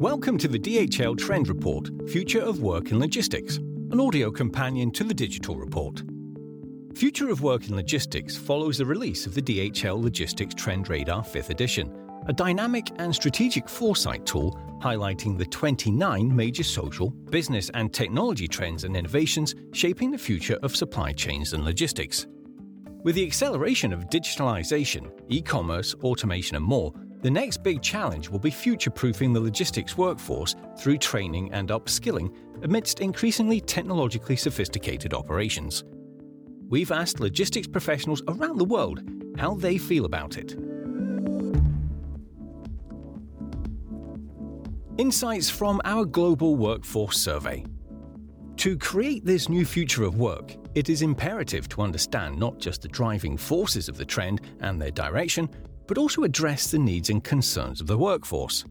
Welcome to the DHL Trend Report Future of Work in Logistics, an audio companion to the digital report. Future of Work in Logistics follows the release of the DHL Logistics Trend Radar 5th edition, a dynamic and strategic foresight tool highlighting the 29 major social, business, and technology trends and innovations shaping the future of supply chains and logistics. With the acceleration of digitalization, e commerce, automation, and more, the next big challenge will be future proofing the logistics workforce through training and upskilling amidst increasingly technologically sophisticated operations. We've asked logistics professionals around the world how they feel about it. Insights from our Global Workforce Survey. To create this new future of work, it is imperative to understand not just the driving forces of the trend and their direction, but also address the needs and concerns of the workforce.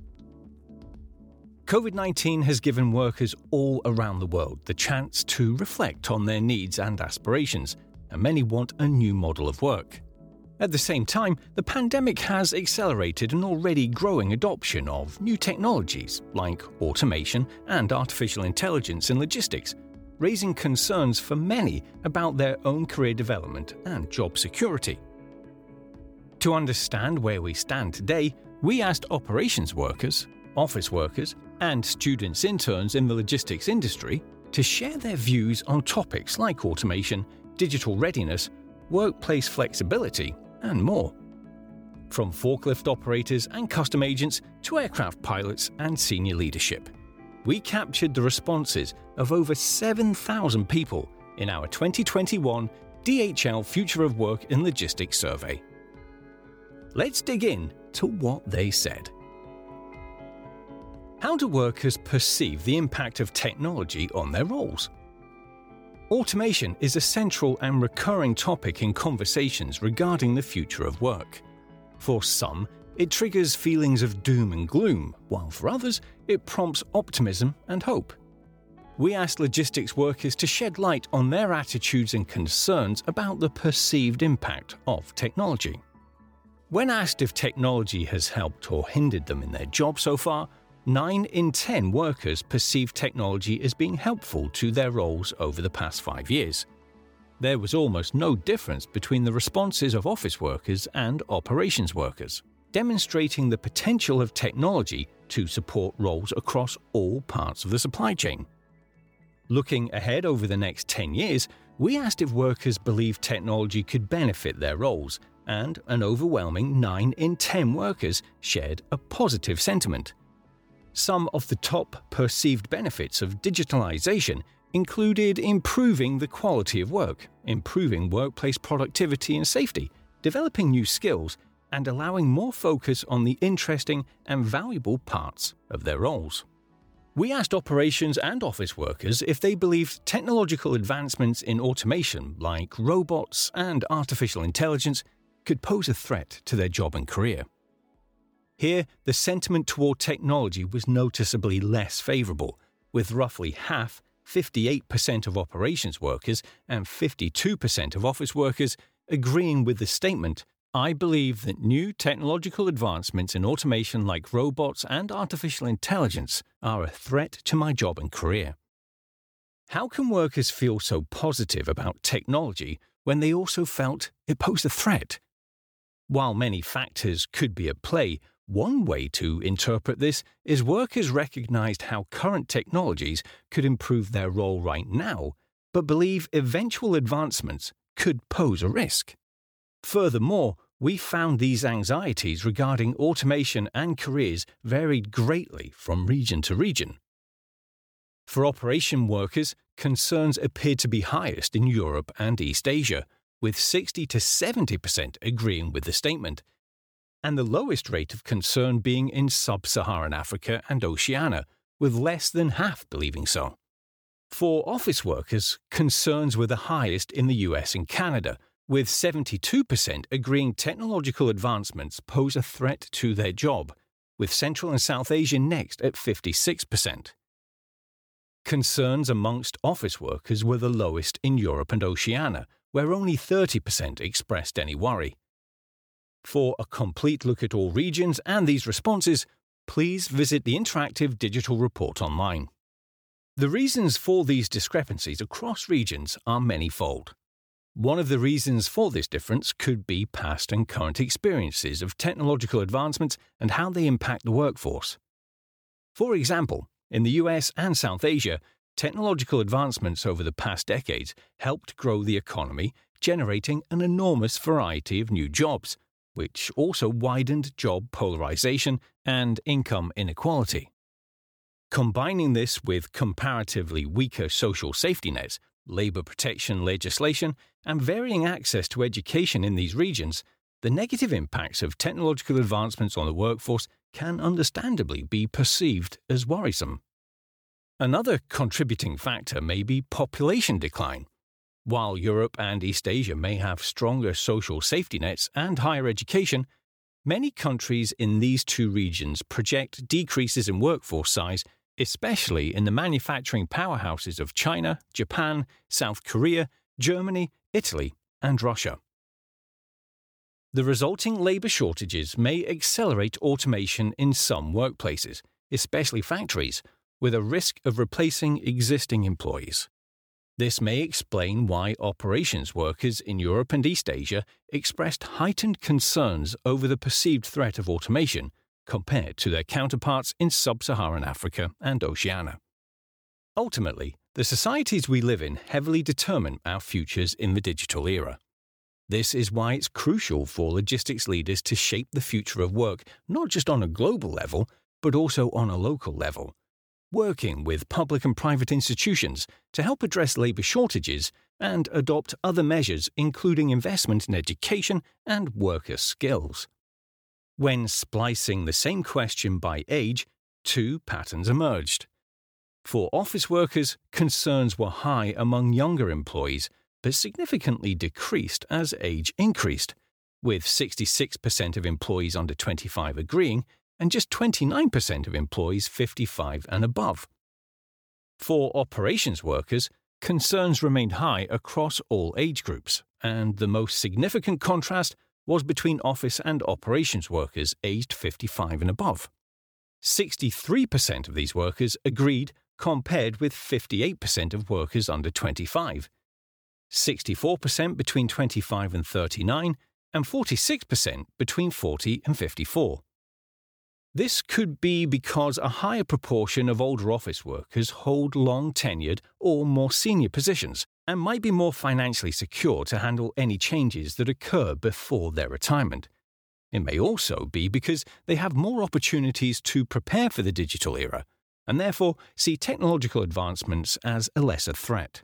COVID 19 has given workers all around the world the chance to reflect on their needs and aspirations, and many want a new model of work. At the same time, the pandemic has accelerated an already growing adoption of new technologies like automation and artificial intelligence in logistics, raising concerns for many about their own career development and job security. To understand where we stand today, we asked operations workers, office workers, and students interns in the logistics industry to share their views on topics like automation, digital readiness, workplace flexibility, and more. From forklift operators and custom agents to aircraft pilots and senior leadership, we captured the responses of over 7,000 people in our 2021 DHL Future of Work in Logistics survey. Let's dig in to what they said. How do workers perceive the impact of technology on their roles? Automation is a central and recurring topic in conversations regarding the future of work. For some, it triggers feelings of doom and gloom, while for others, it prompts optimism and hope. We asked logistics workers to shed light on their attitudes and concerns about the perceived impact of technology. When asked if technology has helped or hindered them in their job so far, 9 in 10 workers perceive technology as being helpful to their roles over the past five years. There was almost no difference between the responses of office workers and operations workers, demonstrating the potential of technology to support roles across all parts of the supply chain. Looking ahead over the next 10 years, we asked if workers believe technology could benefit their roles and an overwhelming 9 in 10 workers shared a positive sentiment. Some of the top perceived benefits of digitalization included improving the quality of work, improving workplace productivity and safety, developing new skills, and allowing more focus on the interesting and valuable parts of their roles. We asked operations and office workers if they believed technological advancements in automation, like robots and artificial intelligence, could pose a threat to their job and career. Here, the sentiment toward technology was noticeably less favourable, with roughly half, 58% of operations workers and 52% of office workers agreeing with the statement I believe that new technological advancements in automation like robots and artificial intelligence are a threat to my job and career. How can workers feel so positive about technology when they also felt it posed a threat while many factors could be at play, one way to interpret this is workers recognized how current technologies could improve their role right now, but believe eventual advancements could pose a risk. Furthermore, we found these anxieties regarding automation and careers varied greatly from region to region. For operation workers, concerns appeared to be highest in Europe and East Asia, with 60 to 70% agreeing with the statement, and the lowest rate of concern being in sub Saharan Africa and Oceania, with less than half believing so. For office workers, concerns were the highest in the US and Canada, with 72% agreeing technological advancements pose a threat to their job, with Central and South Asia next at 56%. Concerns amongst office workers were the lowest in Europe and Oceania, where only 30% expressed any worry. For a complete look at all regions and these responses, please visit the Interactive Digital Report online. The reasons for these discrepancies across regions are manyfold. One of the reasons for this difference could be past and current experiences of technological advancements and how they impact the workforce. For example, in the US and South Asia, technological advancements over the past decades helped grow the economy, generating an enormous variety of new jobs, which also widened job polarization and income inequality. Combining this with comparatively weaker social safety nets, labour protection legislation, and varying access to education in these regions, the negative impacts of technological advancements on the workforce can understandably be perceived as worrisome. Another contributing factor may be population decline. While Europe and East Asia may have stronger social safety nets and higher education, many countries in these two regions project decreases in workforce size especially in the manufacturing powerhouses of China, Japan, South Korea, Germany, Italy, and Russia. The resulting labour shortages may accelerate automation in some workplaces, especially factories, with a risk of replacing existing employees. This may explain why operations workers in Europe and East Asia expressed heightened concerns over the perceived threat of automation compared to their counterparts in sub Saharan Africa and Oceania. Ultimately, the societies we live in heavily determine our futures in the digital era. This is why it's crucial for logistics leaders to shape the future of work not just on a global level, but also on a local level, working with public and private institutions to help address labour shortages and adopt other measures, including investment in education and worker skills. When splicing the same question by age, two patterns emerged. For office workers, concerns were high among younger employees, but significantly decreased as age increased, with 66% of employees under 25 agreeing and just 29% of employees 55 and above. For operations workers, concerns remained high across all age groups, and the most significant contrast was between office and operations workers aged 55 and above. 63% of these workers agreed, compared with 58% of workers under 25. 64% between 25 and 39, and 46% between 40 and 54. This could be because a higher proportion of older office workers hold long tenured or more senior positions, and might be more financially secure to handle any changes that occur before their retirement. It may also be because they have more opportunities to prepare for the digital era and therefore see technological advancements as a lesser threat.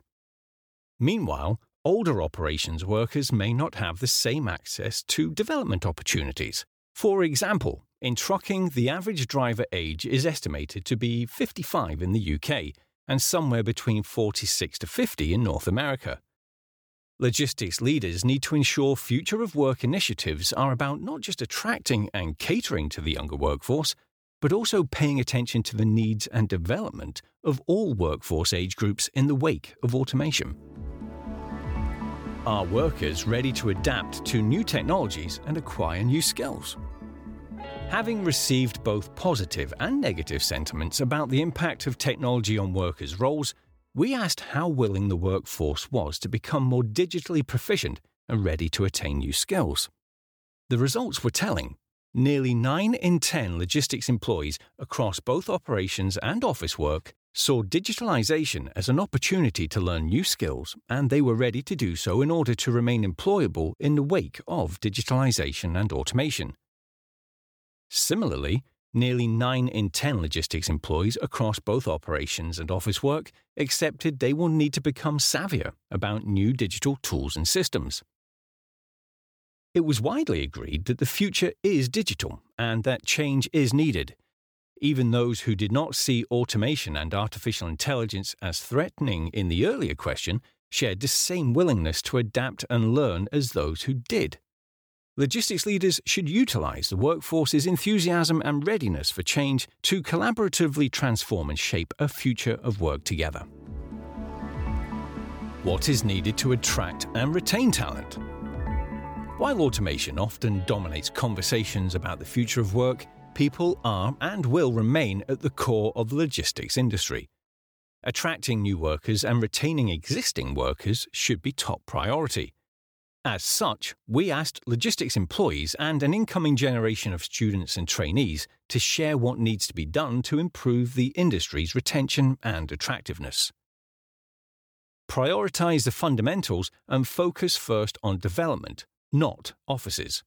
Meanwhile, older operations workers may not have the same access to development opportunities. For example, in trucking, the average driver age is estimated to be 55 in the UK and somewhere between 46 to 50 in North America. Logistics leaders need to ensure future of work initiatives are about not just attracting and catering to the younger workforce, but also paying attention to the needs and development of all workforce age groups in the wake of automation. Are workers ready to adapt to new technologies and acquire new skills? Having received both positive and negative sentiments about the impact of technology on workers' roles, we asked how willing the workforce was to become more digitally proficient and ready to attain new skills. The results were telling. Nearly 9 in 10 logistics employees across both operations and office work saw digitalization as an opportunity to learn new skills, and they were ready to do so in order to remain employable in the wake of digitalization and automation. Similarly, nearly 9 in 10 logistics employees across both operations and office work accepted they will need to become savvier about new digital tools and systems. It was widely agreed that the future is digital and that change is needed. Even those who did not see automation and artificial intelligence as threatening in the earlier question shared the same willingness to adapt and learn as those who did. Logistics leaders should utilize the workforce's enthusiasm and readiness for change to collaboratively transform and shape a future of work together. What is needed to attract and retain talent? While automation often dominates conversations about the future of work, people are and will remain at the core of the logistics industry. Attracting new workers and retaining existing workers should be top priority. As such, we asked logistics employees and an incoming generation of students and trainees to share what needs to be done to improve the industry's retention and attractiveness. Prioritize the fundamentals and focus first on development, not offices.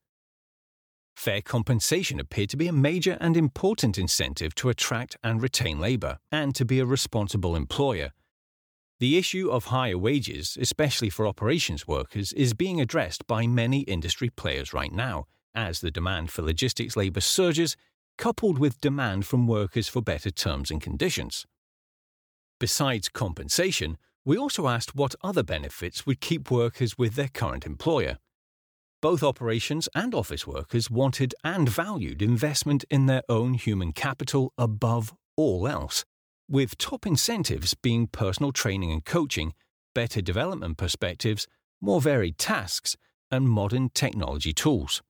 Fair compensation appeared to be a major and important incentive to attract and retain labour and to be a responsible employer the issue of higher wages, especially for operations workers, is being addressed by many industry players right now, as the demand for logistics labour surges, coupled with demand from workers for better terms and conditions. Besides compensation, we also asked what other benefits would keep workers with their current employer. Both operations and office workers wanted and valued investment in their own human capital above all else with top incentives being personal training and coaching, better development perspectives, more varied tasks, and modern technology tools.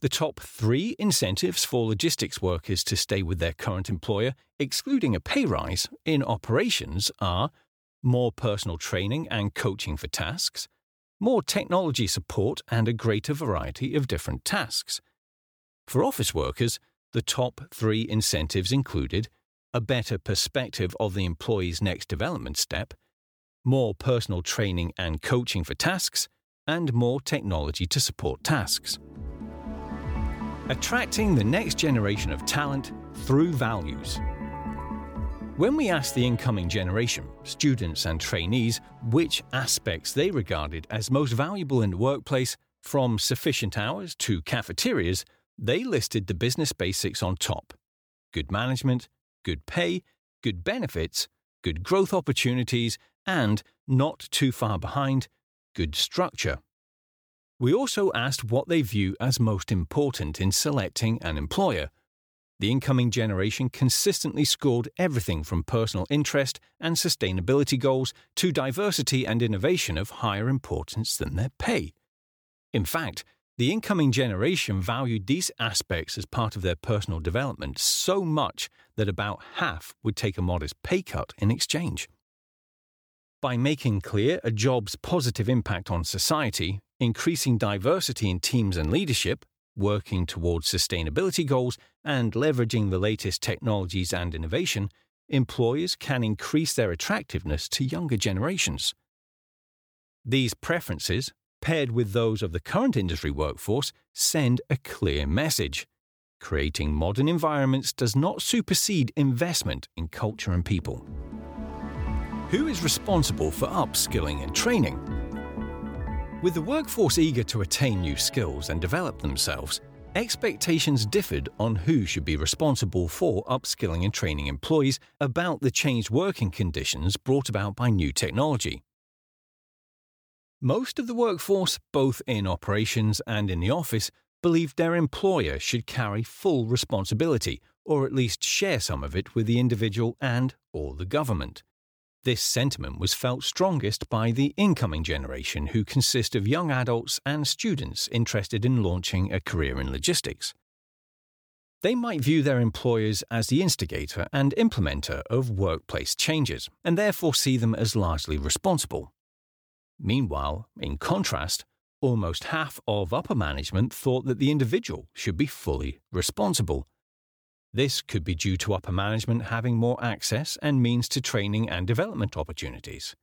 The top three incentives for logistics workers to stay with their current employer, excluding a pay rise, in operations are more personal training and coaching for tasks, more technology support and a greater variety of different tasks. For office workers, the top three incentives included a better perspective of the employee's next development step, more personal training and coaching for tasks, and more technology to support tasks. Attracting the next generation of talent through values. When we asked the incoming generation, students and trainees, which aspects they regarded as most valuable in the workplace, from sufficient hours to cafeterias, they listed the business basics on top good management, good pay, good benefits, good growth opportunities, and, not too far behind, good structure. We also asked what they view as most important in selecting an employer. The incoming generation consistently scored everything from personal interest and sustainability goals to diversity and innovation of higher importance than their pay. In fact, the incoming generation valued these aspects as part of their personal development so much that about half would take a modest pay cut in exchange. By making clear a job's positive impact on society, increasing diversity in teams and leadership, working towards sustainability goals, and leveraging the latest technologies and innovation, employers can increase their attractiveness to younger generations. These preferences, paired with those of the current industry workforce, send a clear message. Creating modern environments does not supersede investment in culture and people. Who is responsible for upskilling and training? With the workforce eager to attain new skills and develop themselves, expectations differed on who should be responsible for upskilling and training employees about the changed working conditions brought about by new technology. Most of the workforce, both in operations and in the office, believed their employer should carry full responsibility, or at least share some of it with the individual and or the government. This sentiment was felt strongest by the incoming generation, who consist of young adults and students interested in launching a career in logistics. They might view their employers as the instigator and implementer of workplace changes, and therefore see them as largely responsible. Meanwhile, in contrast, almost half of upper management thought that the individual should be fully responsible. This could be due to upper management having more access and means to training and development opportunities.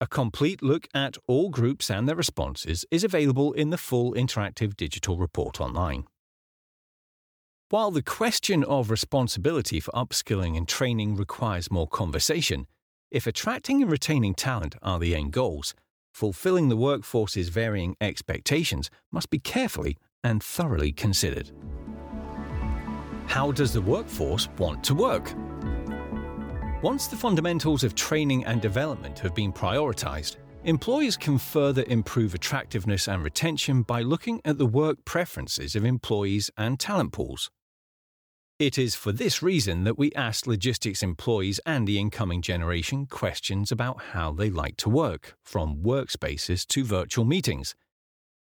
A complete look at all groups and their responses is available in the full interactive digital report online. While the question of responsibility for upskilling and training requires more conversation, if attracting and retaining talent are the end goals, fulfilling the workforce's varying expectations must be carefully and thoroughly considered. How does the workforce want to work? Once the fundamentals of training and development have been prioritized, employers can further improve attractiveness and retention by looking at the work preferences of employees and talent pools. It is for this reason that we asked logistics employees and the incoming generation questions about how they like to work, from workspaces to virtual meetings.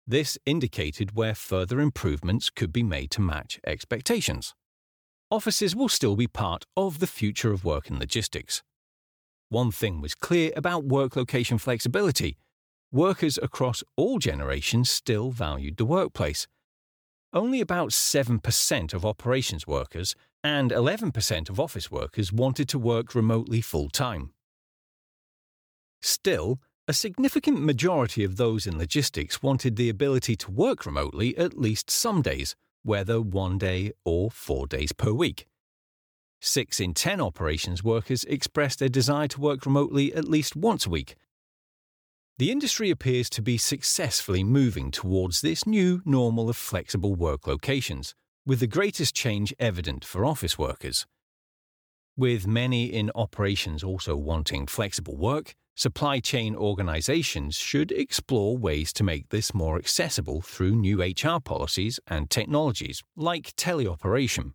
This indicated where further improvements could be made to match expectations. Offices will still be part of the future of work in logistics. One thing was clear about work location flexibility workers across all generations still valued the workplace. Only about 7% of operations workers and 11% of office workers wanted to work remotely full time. Still, a significant majority of those in logistics wanted the ability to work remotely at least some days, whether one day or four days per week. Six in ten operations workers expressed a desire to work remotely at least once a week. The industry appears to be successfully moving towards this new normal of flexible work locations, with the greatest change evident for office workers. With many in operations also wanting flexible work, supply chain organizations should explore ways to make this more accessible through new HR policies and technologies like teleoperation.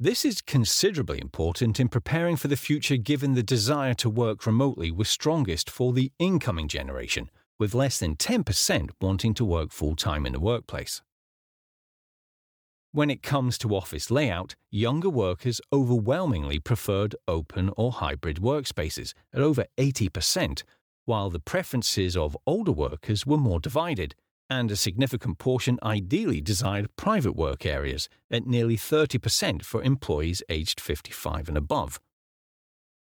This is considerably important in preparing for the future given the desire to work remotely was strongest for the incoming generation, with less than 10% wanting to work full time in the workplace. When it comes to office layout, younger workers overwhelmingly preferred open or hybrid workspaces at over 80%, while the preferences of older workers were more divided, and a significant portion ideally desired private work areas at nearly 30% for employees aged 55 and above.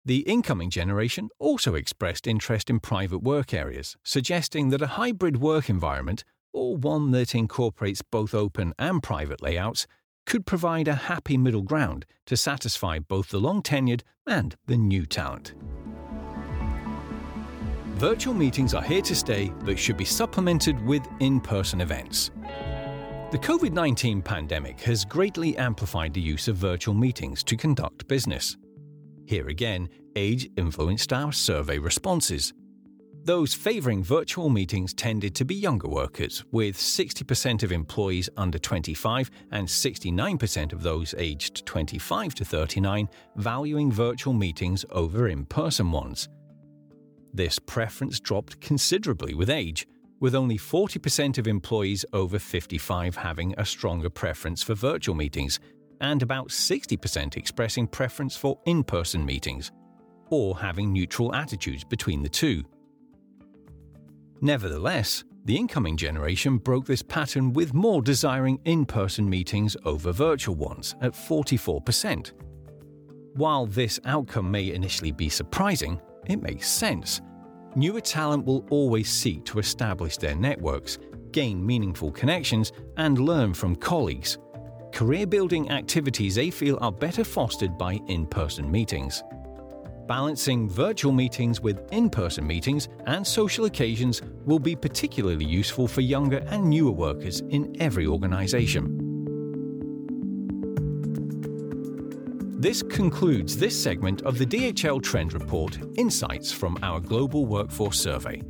The incoming generation also expressed interest in private work areas, suggesting that a hybrid work environment, or one that incorporates both open and private layouts, could provide a happy middle ground to satisfy both the long tenured and the new talent. Virtual meetings are here to stay but should be supplemented with in person events. The COVID 19 pandemic has greatly amplified the use of virtual meetings to conduct business. Here again, age influenced our survey responses. Those favouring virtual meetings tended to be younger workers, with 60% of employees under 25 and 69% of those aged 25 to 39 valuing virtual meetings over in person ones. This preference dropped considerably with age, with only 40% of employees over 55 having a stronger preference for virtual meetings, and about 60% expressing preference for in person meetings, or having neutral attitudes between the two. Nevertheless, the incoming generation broke this pattern with more desiring in person meetings over virtual ones at 44%. While this outcome may initially be surprising, it makes sense. Newer talent will always seek to establish their networks, gain meaningful connections, and learn from colleagues. Career building activities they feel are better fostered by in person meetings. Balancing virtual meetings with in person meetings and social occasions will be particularly useful for younger and newer workers in every organisation. This concludes this segment of the DHL Trend Report Insights from our Global Workforce Survey.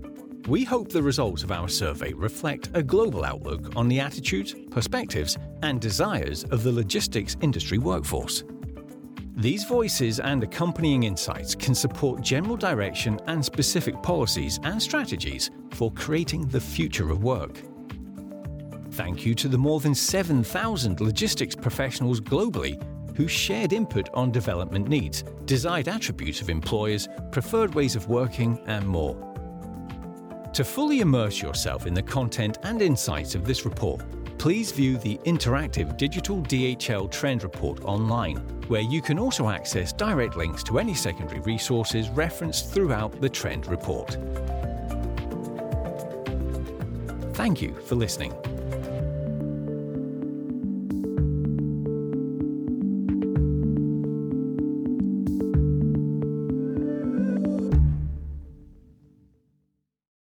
We hope the results of our survey reflect a global outlook on the attitudes, perspectives, and desires of the logistics industry workforce. These voices and accompanying insights can support general direction and specific policies and strategies for creating the future of work. Thank you to the more than 7,000 logistics professionals globally who shared input on development needs, desired attributes of employers, preferred ways of working, and more. To fully immerse yourself in the content and insights of this report, please view the interactive digital DHL Trend Report online, where you can also access direct links to any secondary resources referenced throughout the Trend Report. Thank you for listening.